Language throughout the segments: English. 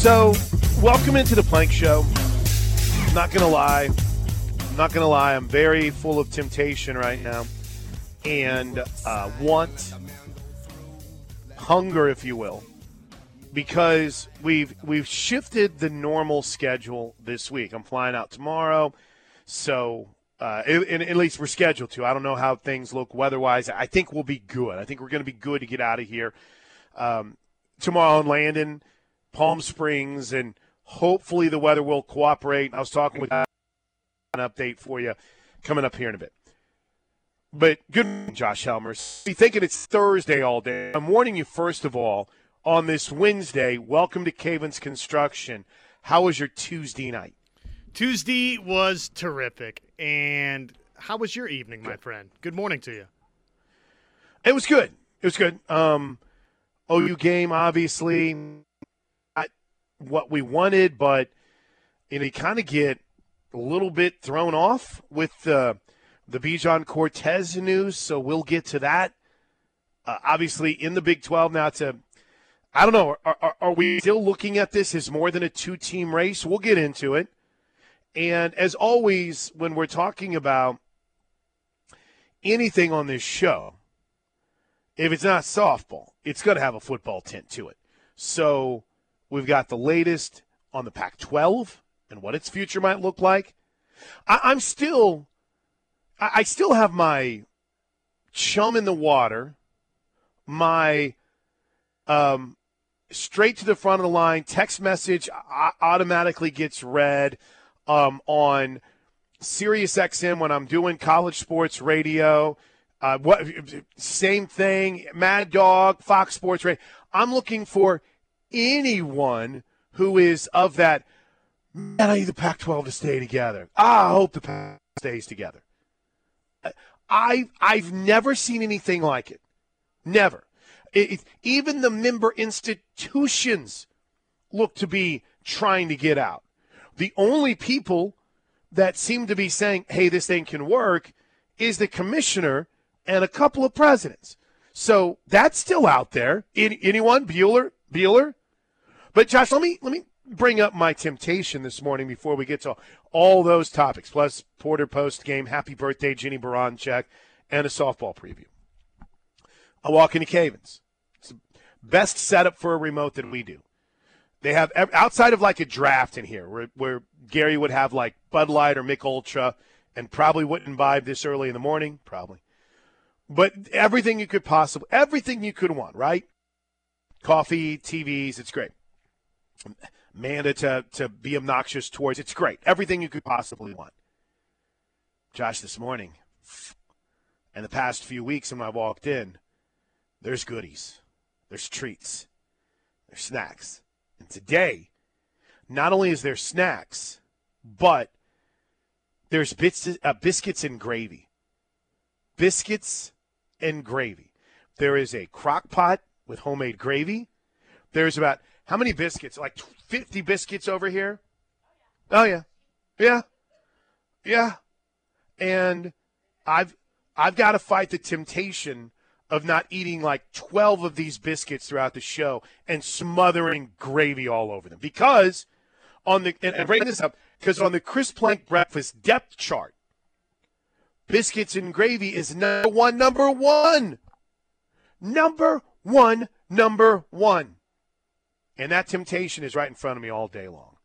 So, welcome into the Plank Show. I'm not gonna lie, I'm not gonna lie. I'm very full of temptation right now, and uh, want, hunger, if you will, because we've we've shifted the normal schedule this week. I'm flying out tomorrow, so uh, at least we're scheduled to. I don't know how things look weather-wise. I think we'll be good. I think we're going to be good to get out of here um, tomorrow in Landon, Palm Springs, and hopefully the weather will cooperate. I was talking with an update for you coming up here in a bit. But good morning, Josh Helmers. Be thinking it's Thursday all day. I'm warning you first of all on this Wednesday. Welcome to Cavens Construction. How was your Tuesday night? Tuesday was terrific. And how was your evening, my friend? Good morning to you. It was good. It was good. Um, OU game, obviously, what we wanted, but you know, you kind of get a little bit thrown off with the the Bijan Cortes news. So we'll get to that. Uh, obviously, in the Big 12 now. To I don't know. Are, are, are we still looking at this as more than a two team race? We'll get into it. And as always, when we're talking about anything on this show, if it's not softball, it's going to have a football tint to it. So we've got the latest on the Pac 12 and what its future might look like. I, am still, I, I still have my chum in the water, my um, straight to the front of the line text message automatically gets read um, on Sirius XM when I'm doing college sports radio. Uh, what same thing? Mad Dog, Fox Sports Radio. I'm looking for anyone who is of that. Man, I need the Pac-12 to stay together. Ah, I hope the Pac stays together. I I've never seen anything like it. Never. It, it, even the member institutions look to be trying to get out. The only people that seem to be saying, hey, this thing can work is the commissioner and a couple of presidents. So that's still out there. anyone? Bueller? Bueller? But Josh, let me let me bring up my temptation this morning before we get to all those topics, plus Porter post game, happy birthday, Jenny check, and a softball preview. I walk into Cavens. It's the best setup for a remote that we do. They have outside of like a draft in here where, where Gary would have like Bud Light or Mich Ultra and probably wouldn't imbibe this early in the morning, probably. But everything you could possibly, everything you could want, right? Coffee, TVs, it's great. Amanda to, to be obnoxious towards, it's great. Everything you could possibly want. Josh, this morning, and the past few weeks when I walked in, there's goodies, there's treats, there's snacks and today, not only is there snacks, but there's bits, uh, biscuits and gravy. Biscuits and gravy. There is a crock pot with homemade gravy. There's about how many biscuits? Like 50 biscuits over here? Oh yeah. Yeah. Yeah. And I've I've got to fight the temptation of not eating like 12 of these biscuits throughout the show and smothering gravy all over them. Because on the, and, and bring this up, because on the Chris Plank breakfast depth chart, biscuits and gravy is number one, number one. Number one, number one. And that temptation is right in front of me all day long.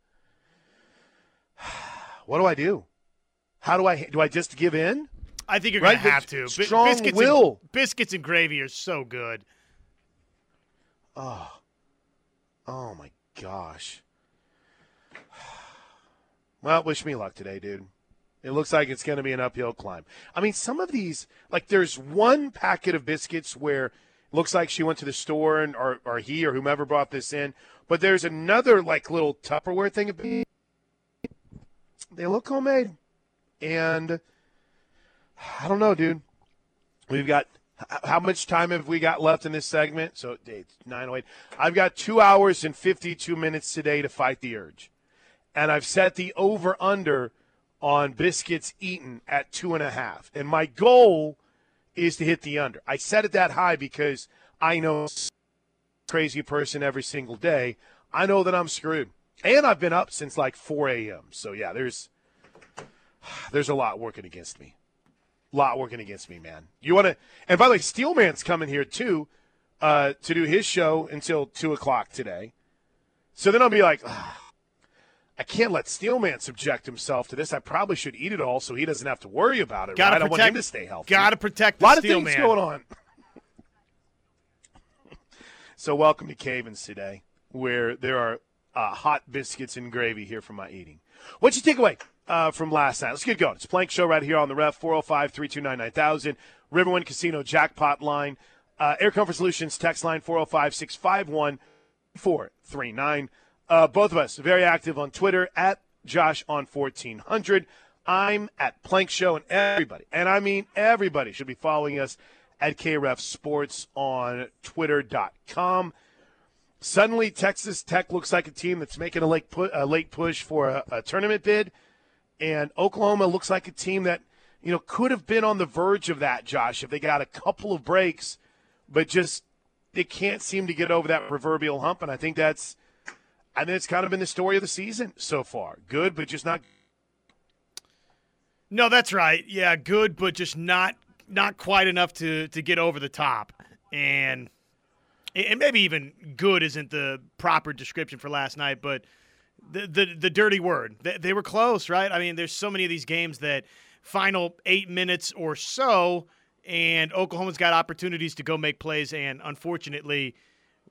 What do I do? How do I do I just give in? I think you're right? going to have to. Strong biscuits will. And, biscuits and gravy are so good. Oh, oh my gosh. Well, wish me luck today, dude. It looks like it's going to be an uphill climb. I mean, some of these, like, there's one packet of biscuits where looks like she went to the store and or, or he or whomever brought this in, but there's another like little Tupperware thing. They look homemade, and I don't know, dude. We've got how much time have we got left in this segment? So it's 908. I've got two hours and 52 minutes today to fight the urge. And I've set the over under on biscuits eaten at two and a half. And my goal is to hit the under. I set it that high because I know crazy person every single day. I know that I'm screwed. And I've been up since like 4 a.m. So yeah, there's there's a lot working against me. A lot working against me, man. You want to? And by the way, Steelman's coming here too uh, to do his show until two o'clock today. So then I'll be like, I can't let Steelman subject himself to this. I probably should eat it all so he doesn't have to worry about it. Gotta right? protect, I want him to stay healthy. Gotta protect a lot of things Man. going on. so welcome to Cavens today, where there are uh, hot biscuits and gravy here for my eating. What'd you take away uh, from last night? Let's get going. It's Plank Show right here on the ref, 405 329 9000. Riverwind Casino jackpot line. Uh, Air Comfort Solutions text line 405 651 439. Uh, both of us very active on Twitter at Josh on 1400. I'm at Plank Show, and everybody, and I mean everybody, should be following us at KREF Sports on Twitter.com. Suddenly, Texas Tech looks like a team that's making a late, pu- a late push for a, a tournament bid, and Oklahoma looks like a team that you know could have been on the verge of that. Josh, if they got a couple of breaks, but just they can't seem to get over that proverbial hump, and I think that's. Think it's kind of been the story of the season so far. Good, but just not No, that's right. Yeah, good, but just not not quite enough to to get over the top. And and maybe even good isn't the proper description for last night, but the the, the dirty word. They, they were close, right? I mean, there's so many of these games that final eight minutes or so, and Oklahoma's got opportunities to go make plays, and unfortunately,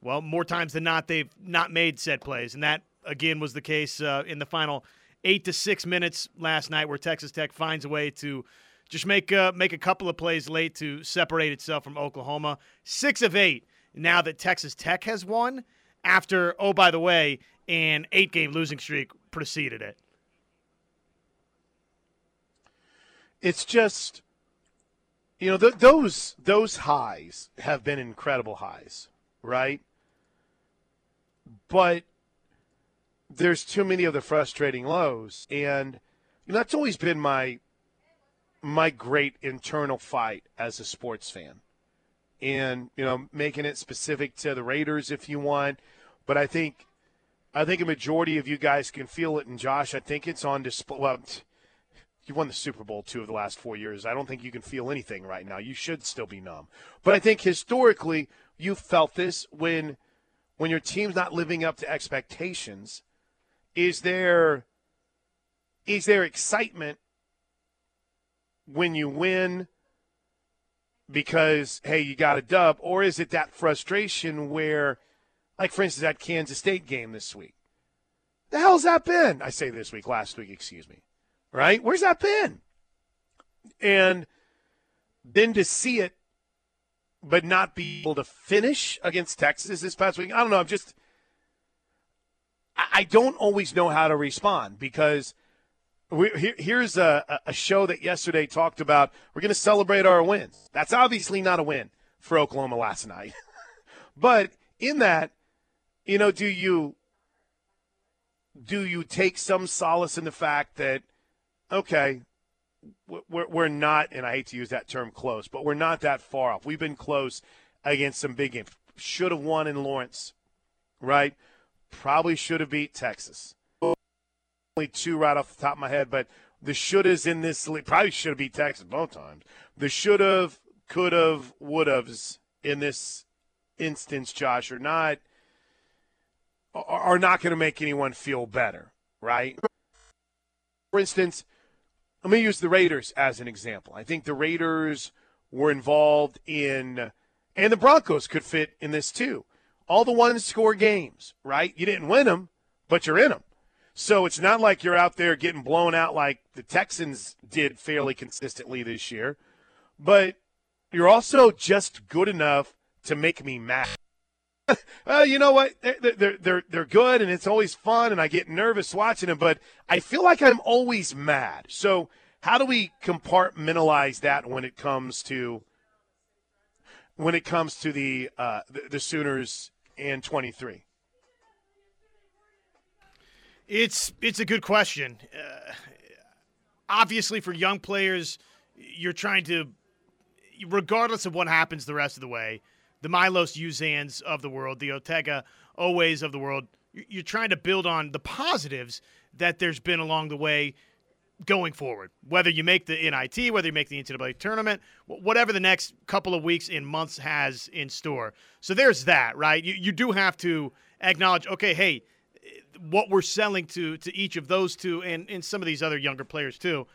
well, more times than not, they've not made set plays, and that again was the case uh, in the final eight to six minutes last night, where Texas Tech finds a way to just make uh, make a couple of plays late to separate itself from Oklahoma. Six of eight now that Texas Tech has won. After oh by the way, an eight game losing streak preceded it. It's just, you know, th- those those highs have been incredible highs, right? But there's too many of the frustrating lows, and that's always been my my great internal fight as a sports fan. And, you know, making it specific to the Raiders if you want. But I think I think a majority of you guys can feel it. And Josh, I think it's on display. Well, you won the Super Bowl two of the last four years. I don't think you can feel anything right now. You should still be numb. But I think historically, you felt this when when your team's not living up to expectations. Is there is there excitement when you win because hey you got a dub? Or is it that frustration where like for instance that kansas state game this week? The hell's that been? I say this week last week excuse me right? Where's that been? And then to see it but not be able to finish against texas this past week i don't know i'm just i don't always know how to respond because we, here, here's a, a show that yesterday talked about we're going to celebrate our wins. That's obviously not a win for Oklahoma last night. but in that, you know, do you do you take some solace in the fact that okay, we're, we're not, and I hate to use that term close, but we're not that far off. We've been close against some big games. Should have won in Lawrence, right? Probably should have beat Texas only two right off the top of my head, but the shouldas in this league probably should have beat Texas both times. The should have, could have, would have's in this instance, Josh, are not are not going to make anyone feel better, right? For instance, let me use the Raiders as an example. I think the Raiders were involved in, and the Broncos could fit in this too. All the one score games, right? You didn't win them, but you're in them. So it's not like you're out there getting blown out like the Texans did fairly consistently this year, but you're also just good enough to make me mad. well, you know what? They're, they're, they're, they're good, and it's always fun, and I get nervous watching them, but I feel like I'm always mad. So how do we compartmentalize that when it comes to when it comes to the uh, the, the Sooners and 23? It's it's a good question. Uh, obviously, for young players, you're trying to, regardless of what happens the rest of the way, the Milos Uzans of the world, the Otega Owehs of the world, you're trying to build on the positives that there's been along the way going forward. Whether you make the NIT, whether you make the NCAA tournament, whatever the next couple of weeks and months has in store. So there's that, right? You, you do have to acknowledge, okay, hey, eh, what we're selling to to each of those two and, and some of these other younger players too,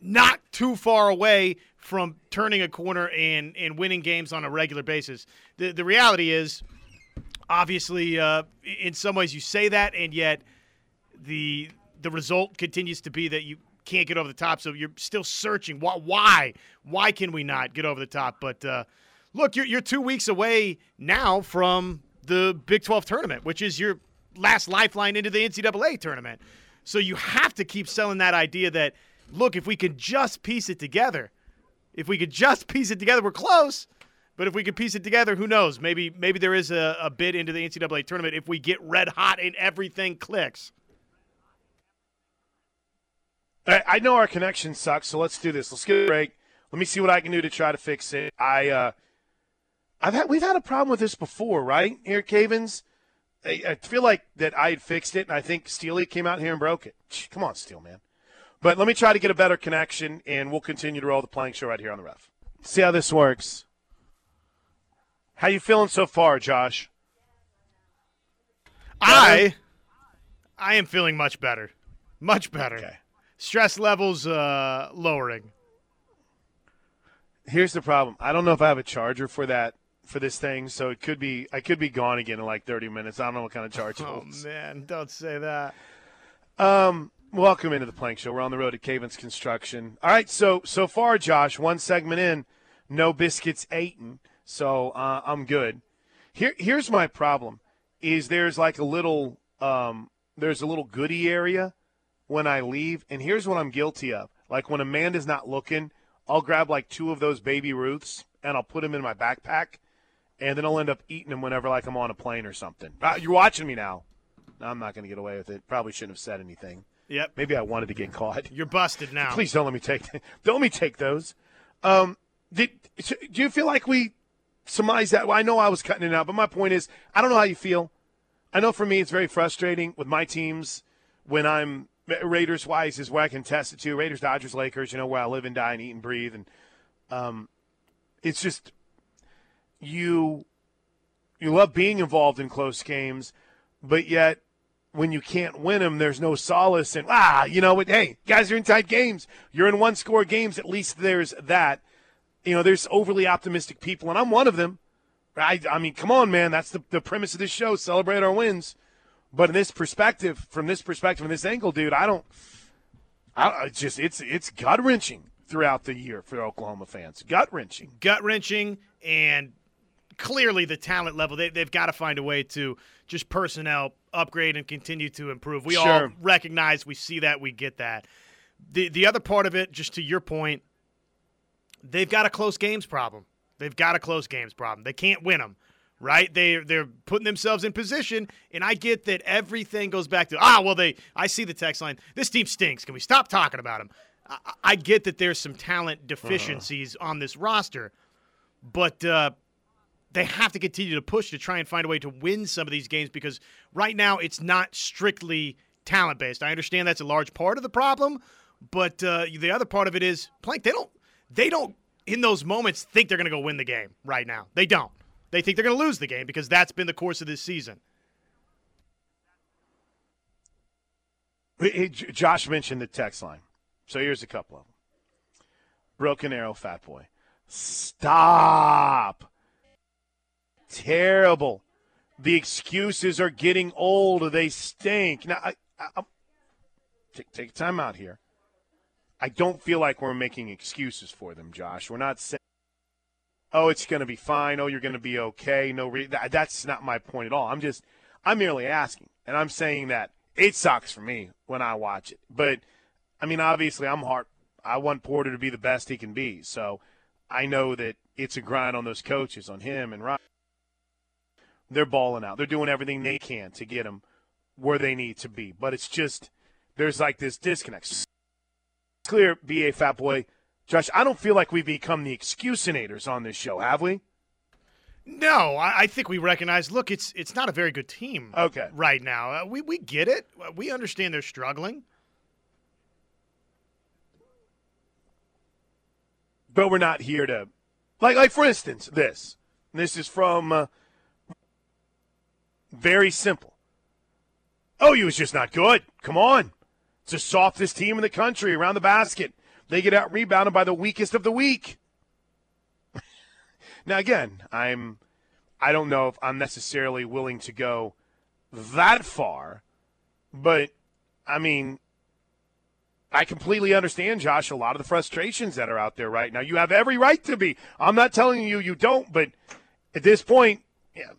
not too far away from turning a corner and, and winning games on a regular basis. The, the reality is, obviously, uh, in some ways you say that, and yet the the result continues to be that you can't get over the top. So you're still searching. Why? Why, why can we not get over the top? But uh, look, you're, you're two weeks away now from the Big 12 tournament, which is your last lifeline into the NCAA tournament. So you have to keep selling that idea that, look, if we could just piece it together, if we could just piece it together, we're close. But if we could piece it together, who knows? Maybe maybe there is a, a bid into the NCAA tournament if we get red hot and everything clicks. I know our connection sucks, so let's do this. Let's get a break. Let me see what I can do to try to fix it. I, uh, I've had we've had a problem with this before, right? Here, Cavens. I, I feel like that I had fixed it, and I think Steely came out here and broke it. Come on, Steel man. But let me try to get a better connection, and we'll continue to roll the Plank Show right here on the ref. See how this works. How you feeling so far, Josh? I, I am feeling much better, much better. Okay stress levels uh, lowering. Here's the problem. I don't know if I have a charger for that for this thing, so it could be I could be gone again in like 30 minutes. I don't know what kind of charge. oh man, don't say that. Um, welcome into the Plank Show. We're on the road to Cavens Construction. All right, so so far, Josh, one segment in, no biscuits eaten, so uh, I'm good. Here, here's my problem: is there's like a little um, there's a little goody area when I leave. And here's what I'm guilty of. Like when Amanda's not looking, I'll grab like two of those baby Ruths and I'll put them in my backpack. And then I'll end up eating them whenever like I'm on a plane or something. Uh, you're watching me now. I'm not going to get away with it. Probably shouldn't have said anything. Yep. Maybe I wanted to get caught. You're busted now. Please don't let me take. Don't let me take those. Um, did do you feel like we surmise that? Well, I know I was cutting it out, but my point is, I don't know how you feel. I know for me, it's very frustrating with my teams when I'm Raiders wise is where I can test it to. Raiders, Dodgers, Lakers, you know, where I live and die and eat and breathe. And um, it's just you you love being involved in close games, but yet when you can't win them, there's no solace in ah, you know? Hey, guys are in tight games. You're in one score games. At least there's that. You know, there's overly optimistic people, and I'm one of them. I, I mean, come on, man. That's the, the premise of this show. Celebrate our wins. But in this perspective, from this perspective, from this angle, dude, I don't. I just it's it's gut wrenching throughout the year for Oklahoma fans. Gut wrenching. Gut wrenching, and clearly the talent level they, they've got to find a way to just personnel upgrade and continue to improve. We sure. all recognize, we see that, we get that. The the other part of it, just to your point, they've got a close games problem. They've got a close games problem. They can't win them right? They they're putting themselves in position, and I get that everything goes back to ah well they I see the text line this team stinks. Can we stop talking about them? I, I get that there's some talent deficiencies uh-huh. on this roster, but uh, they have to continue to push to try and find a way to win some of these games because right now it's not strictly talent based. I understand that's a large part of the problem, but uh, the other part of it is Plank. They don't they don't in those moments think they're going to go win the game right now. They don't. They think they're going to lose the game because that's been the course of this season. Josh mentioned the text line. So here's a couple of them. Broken Arrow Fat Boy. Stop. Terrible. The excuses are getting old. They stink. Now, I, I, take, take time out here. I don't feel like we're making excuses for them, Josh. We're not saying oh, it's going to be fine. Oh, you're going to be okay. No, re- that, that's not my point at all. I'm just, I'm merely asking, and I'm saying that it sucks for me when I watch it. But I mean, obviously, I'm hard. I want Porter to be the best he can be, so I know that it's a grind on those coaches, on him and Ryan. They're balling out. They're doing everything they can to get them where they need to be. But it's just there's like this disconnect. It's clear, BA Fat Boy Josh, I don't feel like we've become the excusinators on this show, have we? No, I, I think we recognize. Look, it's it's not a very good team. Okay. right now, uh, we we get it. We understand they're struggling. but we're not here to like like for instance this this is from uh, very simple. Oh you was just not good. Come on. It's the softest team in the country around the basket. They get out rebounded by the weakest of the weak. Now again i'm i don't know if i'm necessarily willing to go that far but i mean I completely understand, Josh, a lot of the frustrations that are out there right now. You have every right to be. I'm not telling you you don't, but at this point, yeah,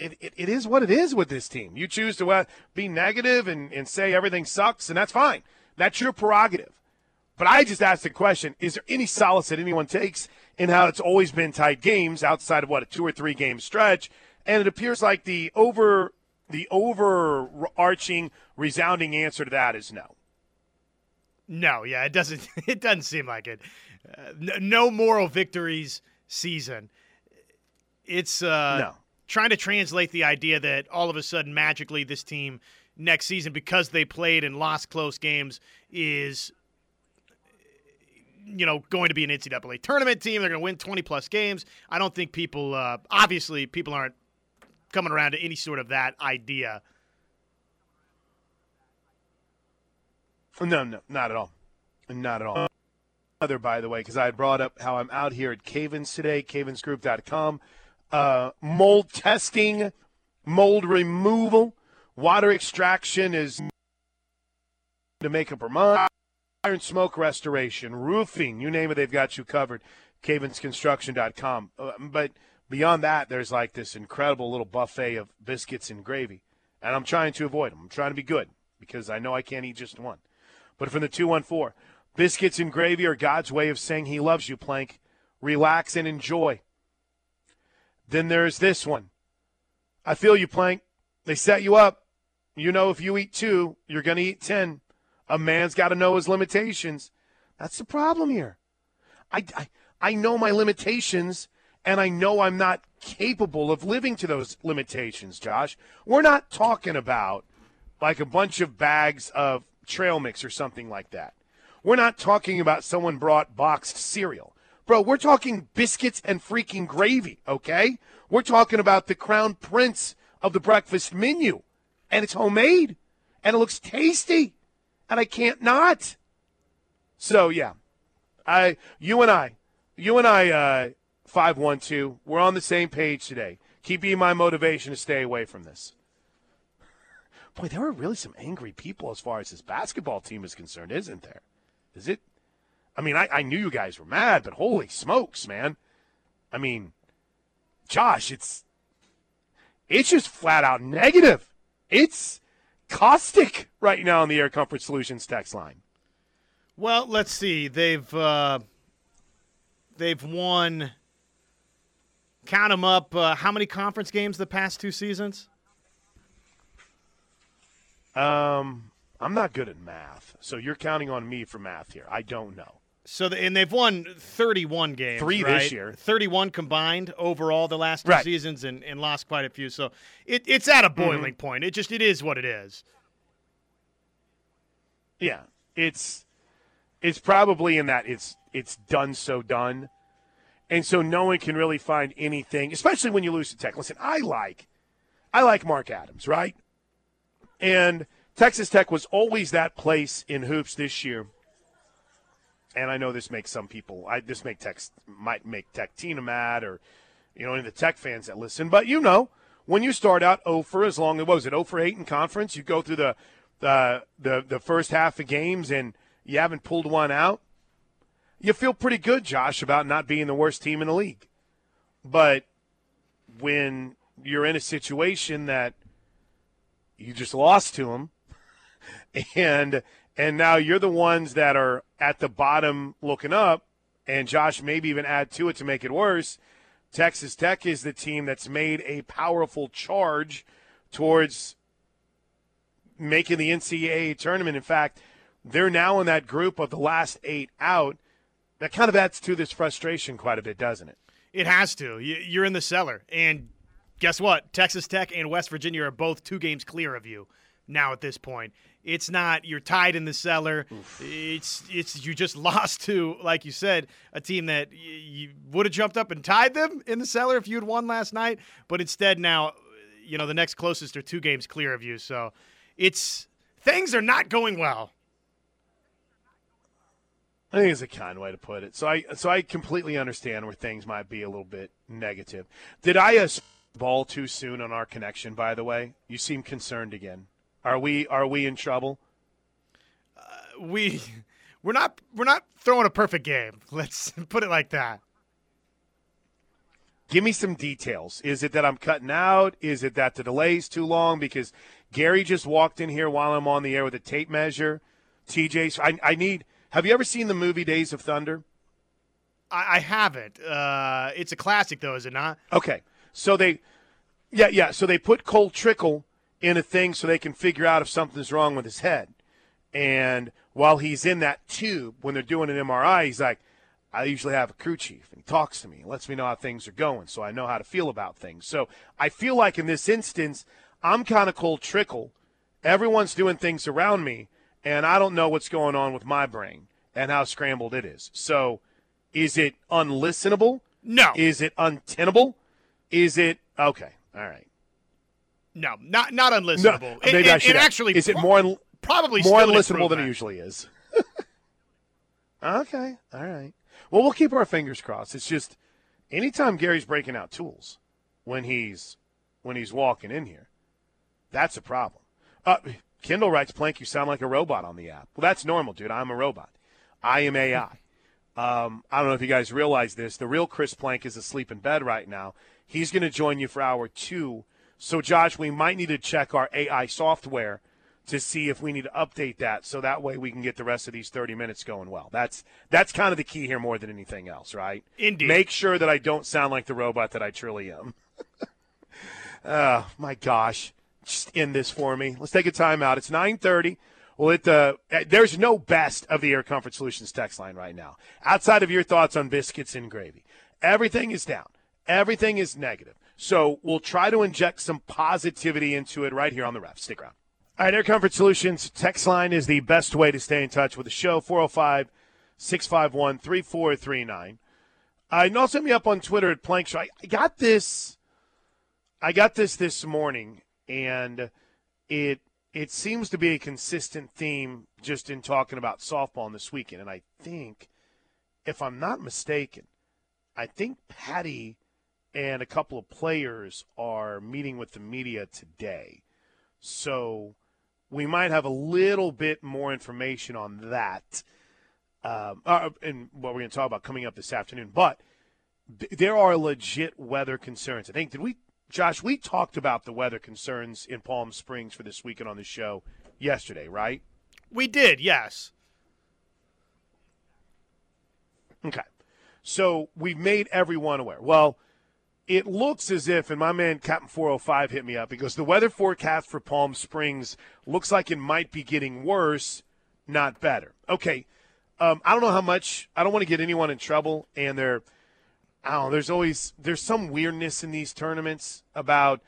it, it, it is what it is with this team. You choose to uh, be negative and, and say everything sucks, and that's fine. That's your prerogative. But I just asked the question is there any solace that anyone takes in how it's always been tight games outside of what, a two or three game stretch? And it appears like the over the overarching resounding answer to that is no. No, yeah, it doesn't. It doesn't seem like it. Uh, no moral victories season. It's uh, no. Trying to translate the idea that all of a sudden magically this team next season because they played and lost close games is you know going to be an NCAA tournament team. They're going to win 20 plus games. I don't think people uh, obviously people aren't coming around to any sort of that idea No, no, not at all. Not at all. Other, by the way, because I had brought up how I'm out here at Cavens today, cavensgroup.com. Uh, mold testing, mold removal, water extraction is to make up Vermont. Iron smoke restoration, roofing, you name it, they've got you covered. Cavensconstruction.com. Uh, but beyond that, there's like this incredible little buffet of biscuits and gravy. And I'm trying to avoid them. I'm trying to be good because I know I can't eat just one. But from the 214, biscuits and gravy are God's way of saying he loves you, Plank. Relax and enjoy. Then there's this one. I feel you, Plank. They set you up. You know, if you eat two, you're going to eat 10. A man's got to know his limitations. That's the problem here. I, I, I know my limitations, and I know I'm not capable of living to those limitations, Josh. We're not talking about like a bunch of bags of trail mix or something like that. We're not talking about someone brought boxed cereal. Bro, we're talking biscuits and freaking gravy, okay? We're talking about the crown prince of the breakfast menu. And it's homemade. And it looks tasty. And I can't not. So yeah. I you and I, you and I uh 512, we're on the same page today. Keep being my motivation to stay away from this boy, there are really some angry people as far as this basketball team is concerned, isn't there? Is it? I mean, I, I knew you guys were mad, but holy smokes, man! I mean, Josh, it's it's just flat out negative. It's caustic right now on the Air Comfort Solutions text line. Well, let's see. They've uh, they've won. Count them up. Uh, how many conference games the past two seasons? Um, I'm not good at math, so you're counting on me for math here. I don't know. So the, and they've won 31 games, three right? this year, 31 combined overall the last two right. seasons, and, and lost quite a few. So it, it's at a boiling mm-hmm. point. It just it is what it is. Yeah, it's it's probably in that it's it's done so done, and so no one can really find anything, especially when you lose to Tech. Listen, I like I like Mark Adams, right? And Texas Tech was always that place in hoops this year. And I know this makes some people, I this make Tech might make Tech Tina mad, or you know, any of the Tech fans that listen. But you know, when you start out 0 for as long as was it 0 for 8 in conference, you go through the the the, the first half of games and you haven't pulled one out. You feel pretty good, Josh, about not being the worst team in the league. But when you're in a situation that you just lost to them, and and now you're the ones that are at the bottom looking up. And Josh, maybe even add to it to make it worse. Texas Tech is the team that's made a powerful charge towards making the NCAA tournament. In fact, they're now in that group of the last eight out. That kind of adds to this frustration quite a bit, doesn't it? It has to. You're in the cellar, and guess what? Texas Tech and West Virginia are both two games clear of you now at this point. It's not you're tied in the cellar. Oof. It's it's you just lost to, like you said, a team that you, you would have jumped up and tied them in the cellar if you had won last night. But instead, now, you know, the next closest are two games clear of you. So it's things are not going well. I think it's a kind way to put it. So I so I completely understand where things might be a little bit negative. Did I uh, ball too soon on our connection? By the way, you seem concerned again. Are we are we in trouble? Uh, we we're not we're not throwing a perfect game. Let's put it like that. Give me some details. Is it that I'm cutting out? Is it that the delay is too long? Because Gary just walked in here while I'm on the air with a tape measure. TJ, I, I need. Have you ever seen the movie Days of Thunder? I, I haven't. Uh, it's a classic, though, is it not? Okay, so they, yeah, yeah. So they put Cole Trickle in a thing so they can figure out if something's wrong with his head. And while he's in that tube, when they're doing an MRI, he's like, I usually have a crew chief, and he talks to me and lets me know how things are going, so I know how to feel about things. So I feel like in this instance, I'm kind of Cole Trickle. Everyone's doing things around me, and I don't know what's going on with my brain and how scrambled it is. So is it unlistenable? No. Is it untenable? Is it okay? All right. No, not not unlistenable. No, maybe and, I should. And actually, is it more un, probably more unlistenable than it usually is? okay, all right. Well, we'll keep our fingers crossed. It's just anytime Gary's breaking out tools when he's when he's walking in here, that's a problem. Uh, Kendall writes, "Plank, you sound like a robot on the app." Well, that's normal, dude. I'm a robot. I am AI. Um, I don't know if you guys realize this. The real Chris Plank is asleep in bed right now. He's going to join you for hour two so, Josh, we might need to check our AI software to see if we need to update that so that way we can get the rest of these 30 minutes going well. That's that's kind of the key here more than anything else, right? Indeed. Make sure that I don't sound like the robot that I truly am. oh, my gosh. Just end this for me. Let's take a timeout. It's 9:30. Well, it, uh, there's no best of the Air Comfort Solutions text line right now. Outside of your thoughts on biscuits and gravy, everything is down. Everything is negative. So we'll try to inject some positivity into it right here on the ref. Stick around. All right, Air Comfort Solutions text line is the best way to stay in touch with the show 405 651 3439. Uh, and also hit me up on Twitter at Plank Show. I got this. I got this this morning, and it it seems to be a consistent theme just in talking about softball this weekend. And I think, if I'm not mistaken, I think Patty and a couple of players are meeting with the media today. So we might have a little bit more information on that. Um, uh, and what we're going to talk about coming up this afternoon. But th- there are legit weather concerns. I think, did we, Josh, we talked about the weather concerns in Palm Springs for this weekend on the show yesterday, right? We did, yes. Okay. So we've made everyone aware. Well, it looks as if, and my man Captain 405 hit me up because the weather forecast for Palm Springs looks like it might be getting worse, not better. Okay, um, I don't know how much. I don't want to get anyone in trouble, and there, I don't know. There's always there's some weirdness in these tournaments about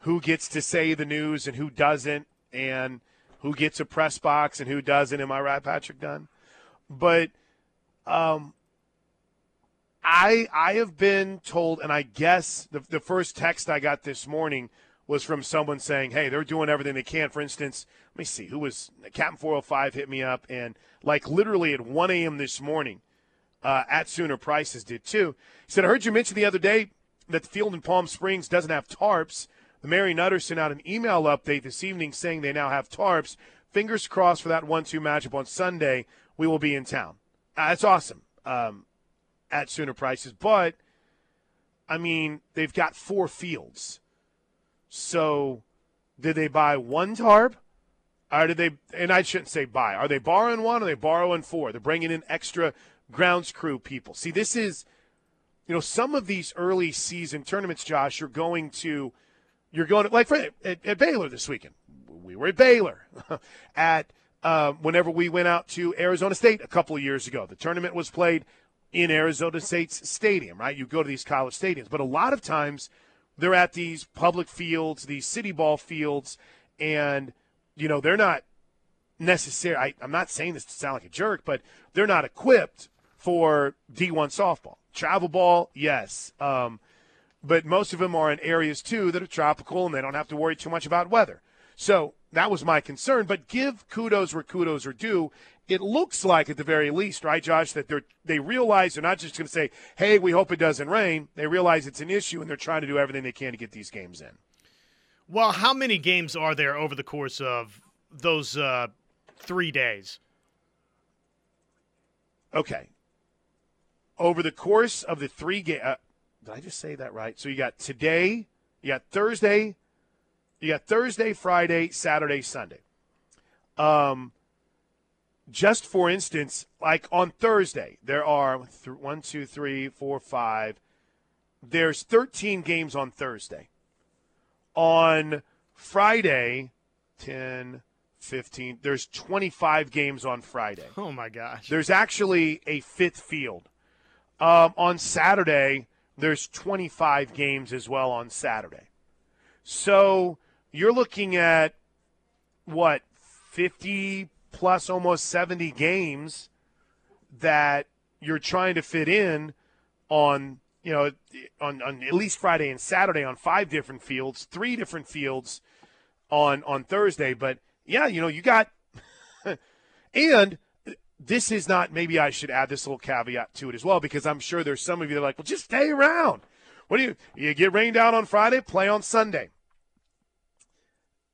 who gets to say the news and who doesn't, and who gets a press box and who doesn't. Am I right, Patrick Dunn? But um, I I have been told, and I guess the the first text I got this morning was from someone saying, "Hey, they're doing everything they can." For instance, let me see who was Captain 405 hit me up, and like literally at 1 a.m. this morning, uh, at Sooner Prices did too. He said, "I heard you mention the other day that the field in Palm Springs doesn't have tarps." The Mary Nutter sent out an email update this evening saying they now have tarps. Fingers crossed for that one-two matchup on Sunday. We will be in town. Uh, that's awesome. Um, at Sooner prices. But, I mean, they've got four fields. So, did they buy one tarp? Or did they, and I shouldn't say buy, are they borrowing one or they borrowing four? They're bringing in extra grounds crew people. See, this is, you know, some of these early season tournaments, Josh, you're going to, you're going to, like for, at, at Baylor this weekend. We were at Baylor. at, uh, whenever we went out to Arizona State a couple of years ago, the tournament was played in Arizona State's stadium, right? You go to these college stadiums, but a lot of times they're at these public fields, these city ball fields, and you know they're not necessary. I'm not saying this to sound like a jerk, but they're not equipped for D1 softball. Travel ball, yes. Um, but most of them are in areas too that are tropical and they don't have to worry too much about weather. So that was my concern. But give kudos where kudos are due. It looks like, at the very least, right, Josh, that they they realize they're not just going to say, "Hey, we hope it doesn't rain." They realize it's an issue and they're trying to do everything they can to get these games in. Well, how many games are there over the course of those uh, three days? Okay. Over the course of the three games, uh, did I just say that right? So you got today, you got Thursday, you got Thursday, Friday, Saturday, Sunday. Um, just for instance, like on Thursday, there are th- one, two, three, four, five. There's 13 games on Thursday. On Friday, 10, 15. There's 25 games on Friday. Oh my gosh. There's actually a fifth field. Um, on Saturday, there's 25 games as well on Saturday. So you're looking at what 50 plus almost 70 games that you're trying to fit in on you know on, on at least Friday and Saturday on five different fields, three different fields on on Thursday. But yeah, you know you got and this is not maybe I should add this little caveat to it as well because I'm sure there's some of you that are like, well, just stay around. What do you you get rained out on Friday, play on Sunday.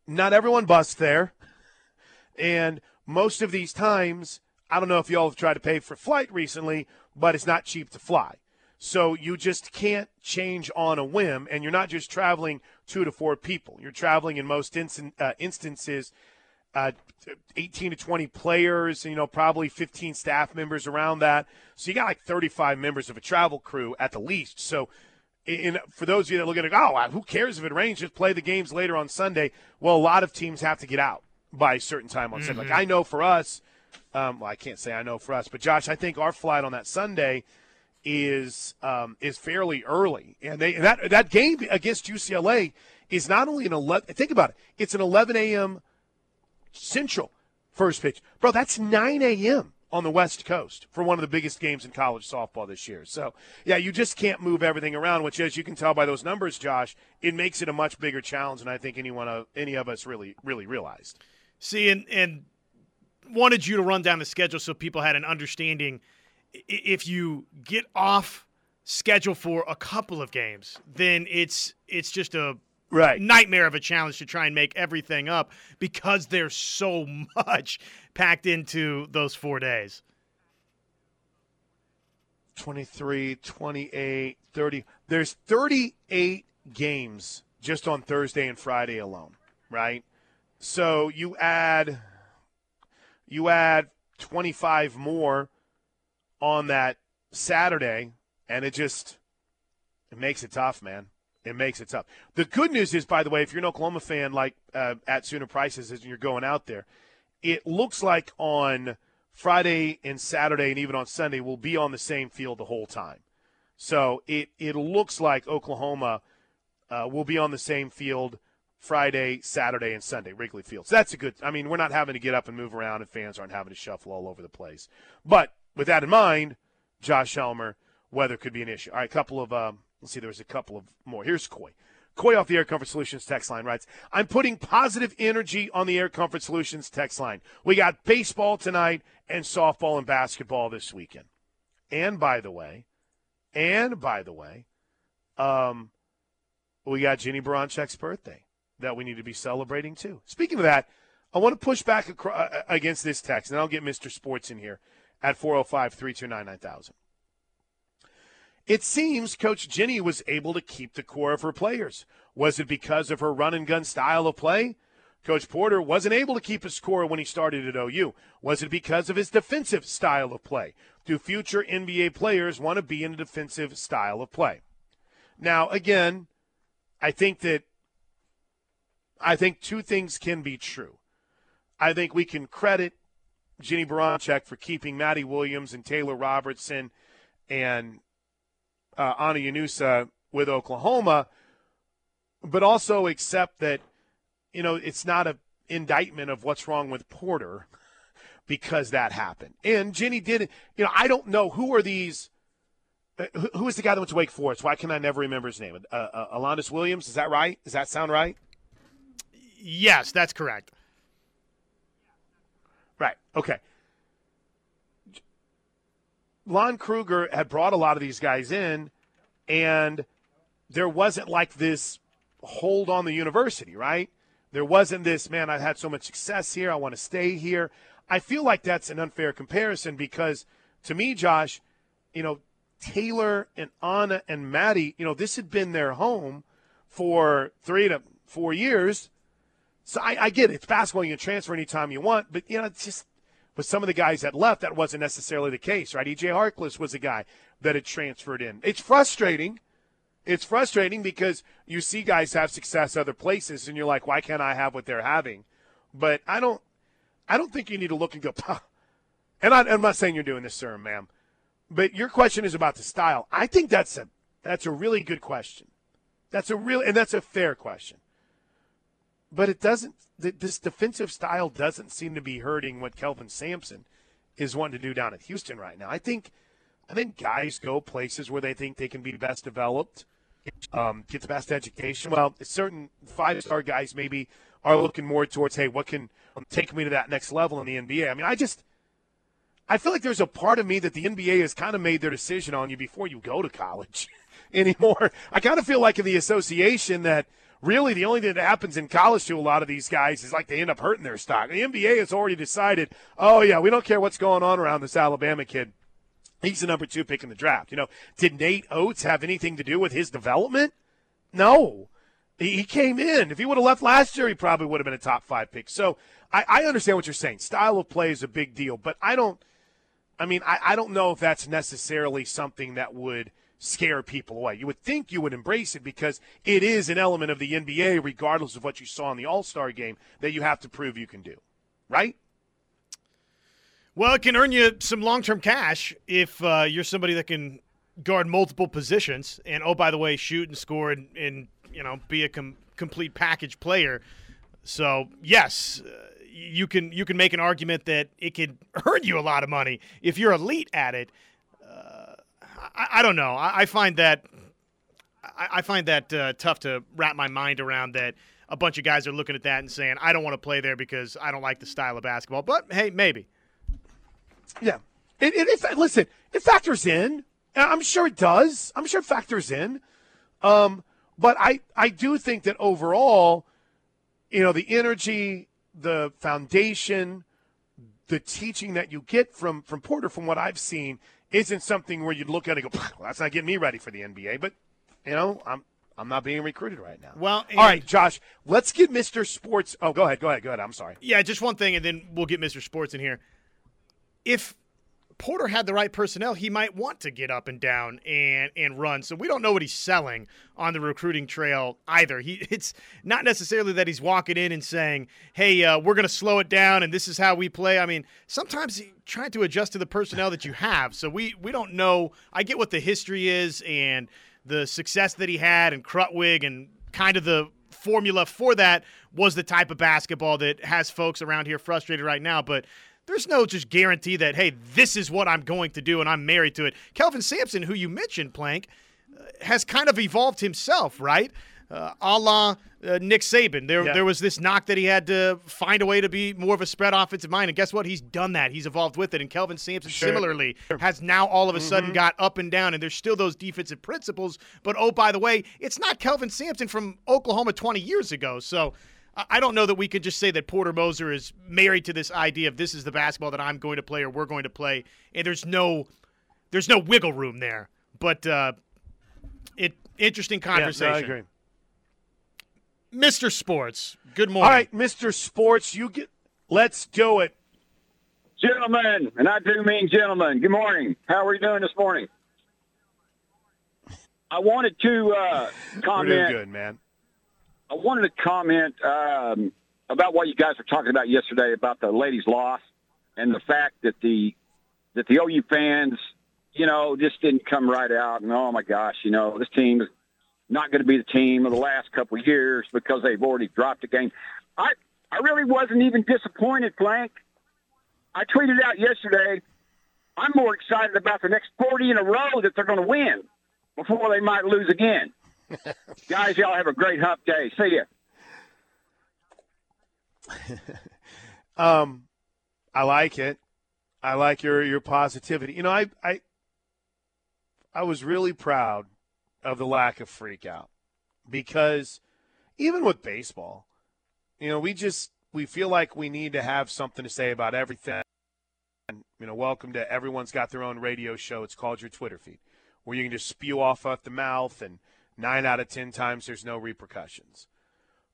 Not everyone busts there. And most of these times, I don't know if y'all have tried to pay for flight recently, but it's not cheap to fly. So you just can't change on a whim, and you're not just traveling two to four people. You're traveling in most instant, uh, instances uh, 18 to 20 players, you know, probably 15 staff members around that. So you got like 35 members of a travel crew at the least. So, in, for those of you that look at it, oh, who cares if it rains? Just play the games later on Sunday. Well, a lot of teams have to get out by a certain time on mm-hmm. Sunday. Like mm-hmm. I know for us, um, well, I can't say I know for us, but Josh, I think our flight on that Sunday is um, is fairly early, and they and that that game against UCLA is not only an 11. Think about it; it's an 11 a.m. Central first pitch. Bro, that's 9 a.m. on the West Coast for one of the biggest games in college softball this year. So, yeah, you just can't move everything around, which, as you can tell by those numbers, Josh, it makes it a much bigger challenge than I think anyone of any of us really really realized. See, and and wanted you to run down the schedule so people had an understanding. If you get off schedule for a couple of games, then it's it's just a right. nightmare of a challenge to try and make everything up because there's so much packed into those four days. 23, 28, 30. There's 38 games just on Thursday and Friday alone, right? So you add you add 25 more on that Saturday and it just it makes it tough, man. It makes it tough. The good news is, by the way, if you're an Oklahoma fan like uh, at Sooner Prices and you're going out there, it looks like on Friday and Saturday and even on Sunday we'll be on the same field the whole time. So it it looks like Oklahoma uh, will be on the same field Friday, Saturday, and Sunday, Wrigley Field. So that's a good. I mean, we're not having to get up and move around, and fans aren't having to shuffle all over the place. But with that in mind, Josh Helmer, weather could be an issue. All right, a couple of um, Let's see, there was a couple of more. Here's Coy. Coy off the Air Comfort Solutions text line writes, I'm putting positive energy on the Air Comfort Solutions text line. We got baseball tonight and softball and basketball this weekend. And by the way, and by the way, um, we got Jennie Baranczyk's birthday that we need to be celebrating too. Speaking of that, I want to push back uh, against this text, and I'll get Mr. Sports in here at 405 329 9000. It seems Coach Ginny was able to keep the core of her players. Was it because of her run and gun style of play? Coach Porter wasn't able to keep his core when he started at OU. Was it because of his defensive style of play? Do future NBA players want to be in a defensive style of play? Now, again, I think that I think two things can be true. I think we can credit Jennie Baranczyk for keeping Madi Williams and Taylor Robertson – and uh, Ana Llanusa with Oklahoma, but also accept that you know it's not an indictment of what's wrong with Porter because that happened. And Jenny did. You know, I don't know who are these. Uh, who, is the guy that went to Wake Forest? Why can I never remember his name? Uh, uh, Alondes Williams. Is that right? Does that sound right? Yes, that's correct. Right. Okay. Lon Kruger had brought a lot of these guys in, and there wasn't like this hold on the university, right? There wasn't this, man, I've had so much success here. I want to stay here. I feel like that's an unfair comparison because to me, Josh, you know, Taylor and Anna and Maddie, you know, this had been their home for three to four years. So I, I get it. It's basketball. You can transfer anytime you want. But, you know, it's just with some of the guys that left, that wasn't necessarily the case, right? EJ Harkless was a guy that had transferred in. It's frustrating. It's frustrating because you see guys have success other places, and you're like, why can't I have what they're having? But I don't, I don't think you need to look and go. And I, I'm not saying you're doing this, sir, ma'am, but your question is about the style. I think that's a that's a really good question. That's a real and that's a fair question. But it doesn't. This defensive style doesn't seem to be hurting what Kelvin Sampson is wanting to do down at Houston right now. I think, I think guys go places where they think they can be best developed, um, get the best education. Well, certain five star guys maybe are looking more towards, hey, what can take me to that next level in the NBA? I mean, I just, I feel like there's a part of me that the NBA has kind of made their decision on you before you go to college anymore. I kind of feel like in the association that really the only thing that happens in college to a lot of these guys is like they end up hurting their stock. The NBA has already decided, oh yeah, we don't care what's going on around this Alabama kid. He's the number two pick in the draft. You know, did Nate Oats have anything to do with his development? No. He came in. If he would have left last year, he probably would have been a top five pick. So I, I understand what you're saying. Style of play is a big deal, but I don't. I mean, I, I don't know if that's necessarily something that would – scare people away. You would think you would embrace it because it is an element of the NBA, regardless of what you saw in the All Star game, that you have to prove you can do. Right? Well, it can earn you some long term cash if uh, you're somebody that can guard multiple positions and, oh, by the way, shoot and score and, and you know, be a com- complete package player. So, yes. Uh, you can you can make an argument that it could earn you a lot of money if you're elite at it. I, I don't know. I, I, find that I, I find that uh, tough to wrap my mind around. That a bunch of guys are looking at that and saying, "I don't want to play there because I don't like the style of basketball." But hey, maybe. Yeah, it, it, it listen, it factors in. I'm sure it does. I'm sure it factors in. Um, but I I do think that overall, you know, the energy, the foundation, the teaching that you get from from Porter, from what I've seen, isn't something where you'd look at it and go, well, that's not getting me ready for the NBA. But, you know, I'm I'm not being recruited right now. Well, all right, Josh, let's get Mr. Sports. Oh, go ahead, go ahead, go ahead. I'm sorry. Yeah, just one thing, and then we'll get Mr. Sports in here. If Porter had the right personnel, he might want to get up and down and and run. So we don't know what he's selling on the recruiting trail either. He it's not necessarily that he's walking in and saying, "Hey, uh, we're going to slow it down and this is how we play." I mean, sometimes trying to adjust to the personnel that you have. So we we don't know. I get what the history is and the success that he had and Krutwig and kind of the formula for that was the type of basketball that has folks around here frustrated right now, but there's no just guarantee that, hey, this is what I'm going to do and I'm married to it. Kelvin Sampson, who you mentioned, Plank, uh, has kind of evolved himself, right? Uh, a la uh, Nick Saban. There, yeah. there was this knock that he had to find a way to be more of a spread offensive mind. And guess what? He's done that. He's evolved with it. And Kelvin Sampson, sure. similarly, has now all of a sudden mm-hmm. got up and down. And there's still those defensive principles. But oh, by the way, it's not Kelvin Sampson from Oklahoma 20 years ago. So I don't know that we can just say that Porter Moser is married to this idea of this is the basketball that I'm going to play or we're going to play, and there's no there's no wiggle room there. But uh, it interesting conversation. Yeah, no, I agree. Mr. Sports, good morning. All right, Mr. Sports, you get. Let's do it, gentlemen, and I do mean gentlemen. Good morning. How are you doing this morning? I wanted to uh, comment. We're doing good, man. I wanted to comment um, about what you guys were talking about yesterday about the ladies' loss and the fact that the that the OU fans you know, just didn't come right out. And oh my gosh, you know, this team is not going to be the team of the last couple of years because they've already dropped a game. I I really wasn't even disappointed, Plank. I tweeted out yesterday. I'm more excited about the next 40 in a row that they're going to win before they might lose again. Guys, y'all have a great hump day. See ya. um, I like it. I like your your positivity. You know, I I I was really proud of the lack of freak out because even with baseball, you know, we just we feel like we need to have something to say about everything. And you know, welcome to everyone's got their own radio show. It's called your Twitter feed, where you can just spew off at the mouth, and nine out of ten times there's no repercussions.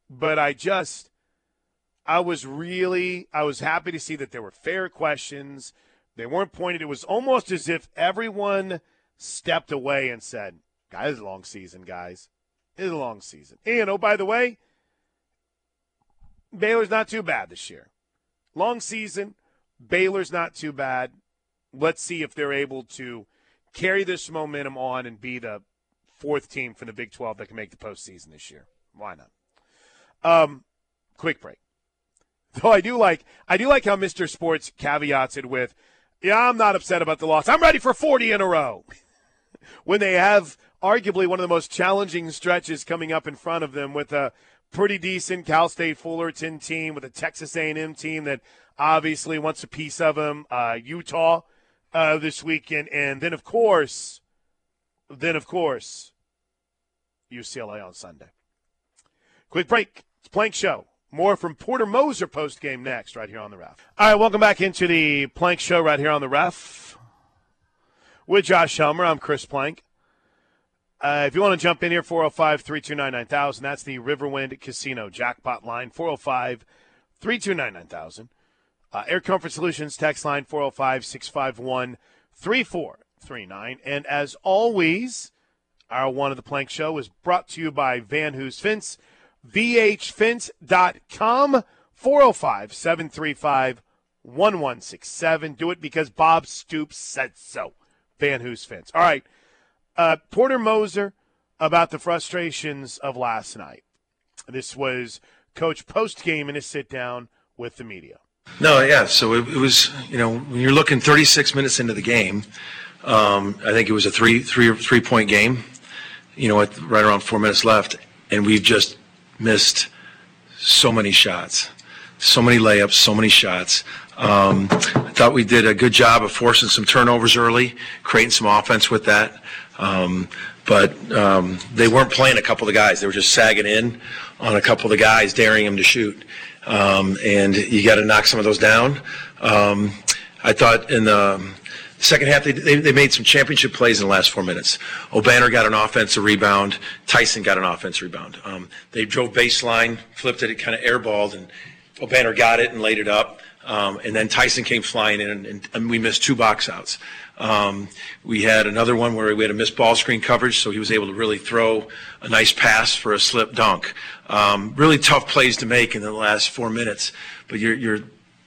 But I just, I was really, I was happy to see that there were fair questions. They weren't pointed. It was almost as if everyone stepped away and said, "Guys, it's a long season, guys. It's a long season." And oh, by the way Baylor's not too bad this year. Long season, Baylor's not too bad. Let's see if they're able to carry this momentum on and be the fourth team from the Big 12 that can make the postseason this year. Why not? Um, quick break. Though I do like I do like how Mr. Sports caveats it with, yeah, I'm not upset about the loss. I'm ready for 40 in a row. when they have arguably one of the most challenging stretches coming up in front of them with a pretty decent Cal State Fullerton team with a Texas A&M team that obviously wants a piece of them. Uh, Utah uh, this weekend, and then of course, then of course, UCLA on Sunday. Quick break. It's Plank Show. More from Porter Moser post game next, right here on the ref. All right, welcome back into the Plank Show right here on the ref. With Josh Helmer, I'm Chris Plank. Uh, if you want to jump in here, 405 329 9000. That's the Riverwind Casino jackpot line, 405 329 9000. Uh, Air Comfort Solutions text line, 405 651 3439. And as always, our One of the Plank show is brought to you by Van Hoos Fence, vhfence.com, 405 735 1167. Do it because Bob Stoops said so. Van Hoos Fence. All right. Uh, Porter Moser about the frustrations of last night. This was coach post game in a sit down with the media. No, yeah. So it, it, was, you know, when you're looking 36 minutes into the game, um, I think it was a three, three, three point game. You know, with right around four minutes left, and we've just missed so many shots, so many layups, so many shots. Um, I thought we did a good job of forcing some turnovers early, creating some offense with that. Um, but um, they weren't playing a couple of the guys. They were just sagging in on a couple of the guys, daring them to shoot. Um, and you got to knock some of those down. Um, I thought in the second half they, they, they, made some championship plays in the last four minutes. Obanor got an offensive rebound. Tyson got an offensive rebound. Um, they drove baseline, flipped it, it kind of airballed, and Obanor got it and laid it up. Um, and then Tyson came flying in, and, and, we missed two box outs. Um, we had another one where we had a missed ball screen coverage, so he was able to really throw a nice pass for a slip dunk. Um, really tough plays to make in the last four minutes, but you're, you're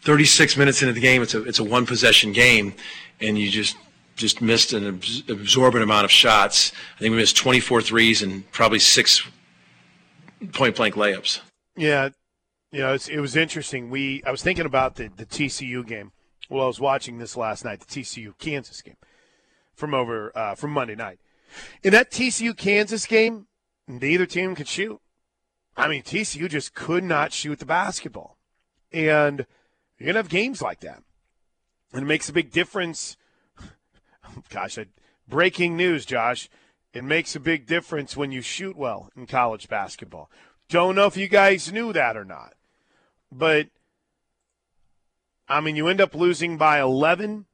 36 minutes into the game. It's a it's a one possession game, and you just just missed an absorbent amount of shots. I think we missed 24 threes and probably six point blank layups. Yeah, you know, it was interesting. We I was thinking about the, the TCU game while I was watching this last night, the TCU Kansas game from over uh, from Monday night. In that TCU Kansas game, neither team could shoot. I mean, TCU just could not shoot the basketball, and you're gonna have games like that, and it makes a big difference. Gosh, breaking news, Josh! It makes a big difference when you shoot well in college basketball. Don't know if you guys knew that or not. But, I mean, you end up losing by 11.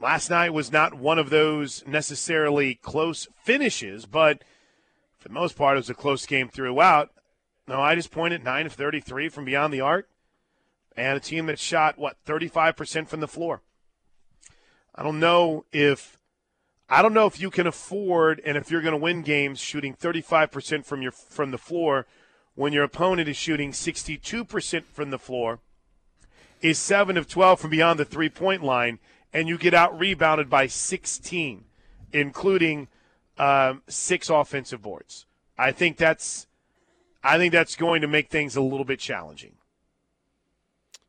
Last night was not one of those necessarily close finishes, but for the most part, it was a close game throughout. No, I just pointed 9 of 33 from beyond the arc, and a team that shot, what, 35% from the floor. I don't know if. I don't know if you can afford, and if you're going to win games shooting 35% from your from the floor when your opponent is shooting 62% from the floor, is 7 of 12 from beyond the three point line, and you get out rebounded by 16, including um, six offensive boards. I think that's I think that's going to make things a little bit challenging.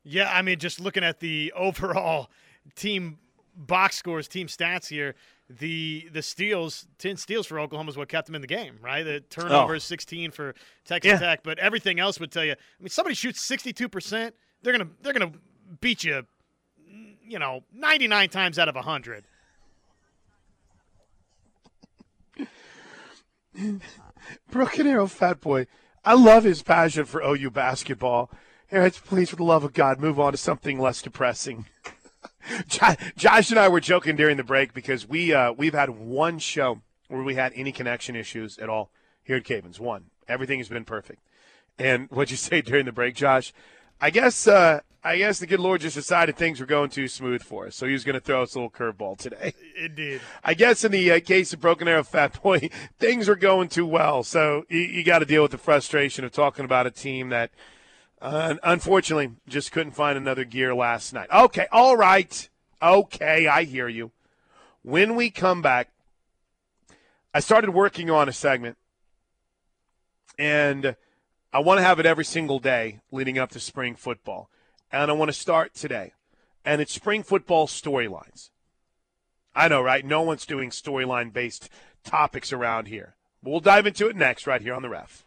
Yeah, I mean, just looking at the overall team box scores, team stats here, the the steals, ten steals for Oklahoma is what kept them in the game, right? The turnovers, oh. sixteen for Texas yeah. Tech, but everything else would tell you. I mean, somebody shoots sixty two percent, they're gonna they're gonna beat you, you know, ninety nine times out of hundred. Broken Arrow Fat Boy, I love his passion for OU basketball. Please, for the love of God, move on to something less depressing. Josh and I were joking during the break because we uh, we've had one show where we had any connection issues at all here at Cavens. One, everything has been perfect. And what'd you say during the break, Josh? I guess uh, I guess the good Lord just decided things were going too smooth for us, so he was going to throw us a little curveball today. Indeed. I guess in the uh, case of Broken Arrow Fat Boy, things are going too well, so you, you got to deal with the frustration of talking about a team that – uh, unfortunately, just couldn't find another gear last night. Okay, all right. Okay, I hear you. When we come back, I started working on a segment, and I want to have it every single day leading up to spring football. And I want to start today. And it's spring football storylines. I know, right? No one's doing storyline based topics around here. We'll dive into it next, right here on the ref.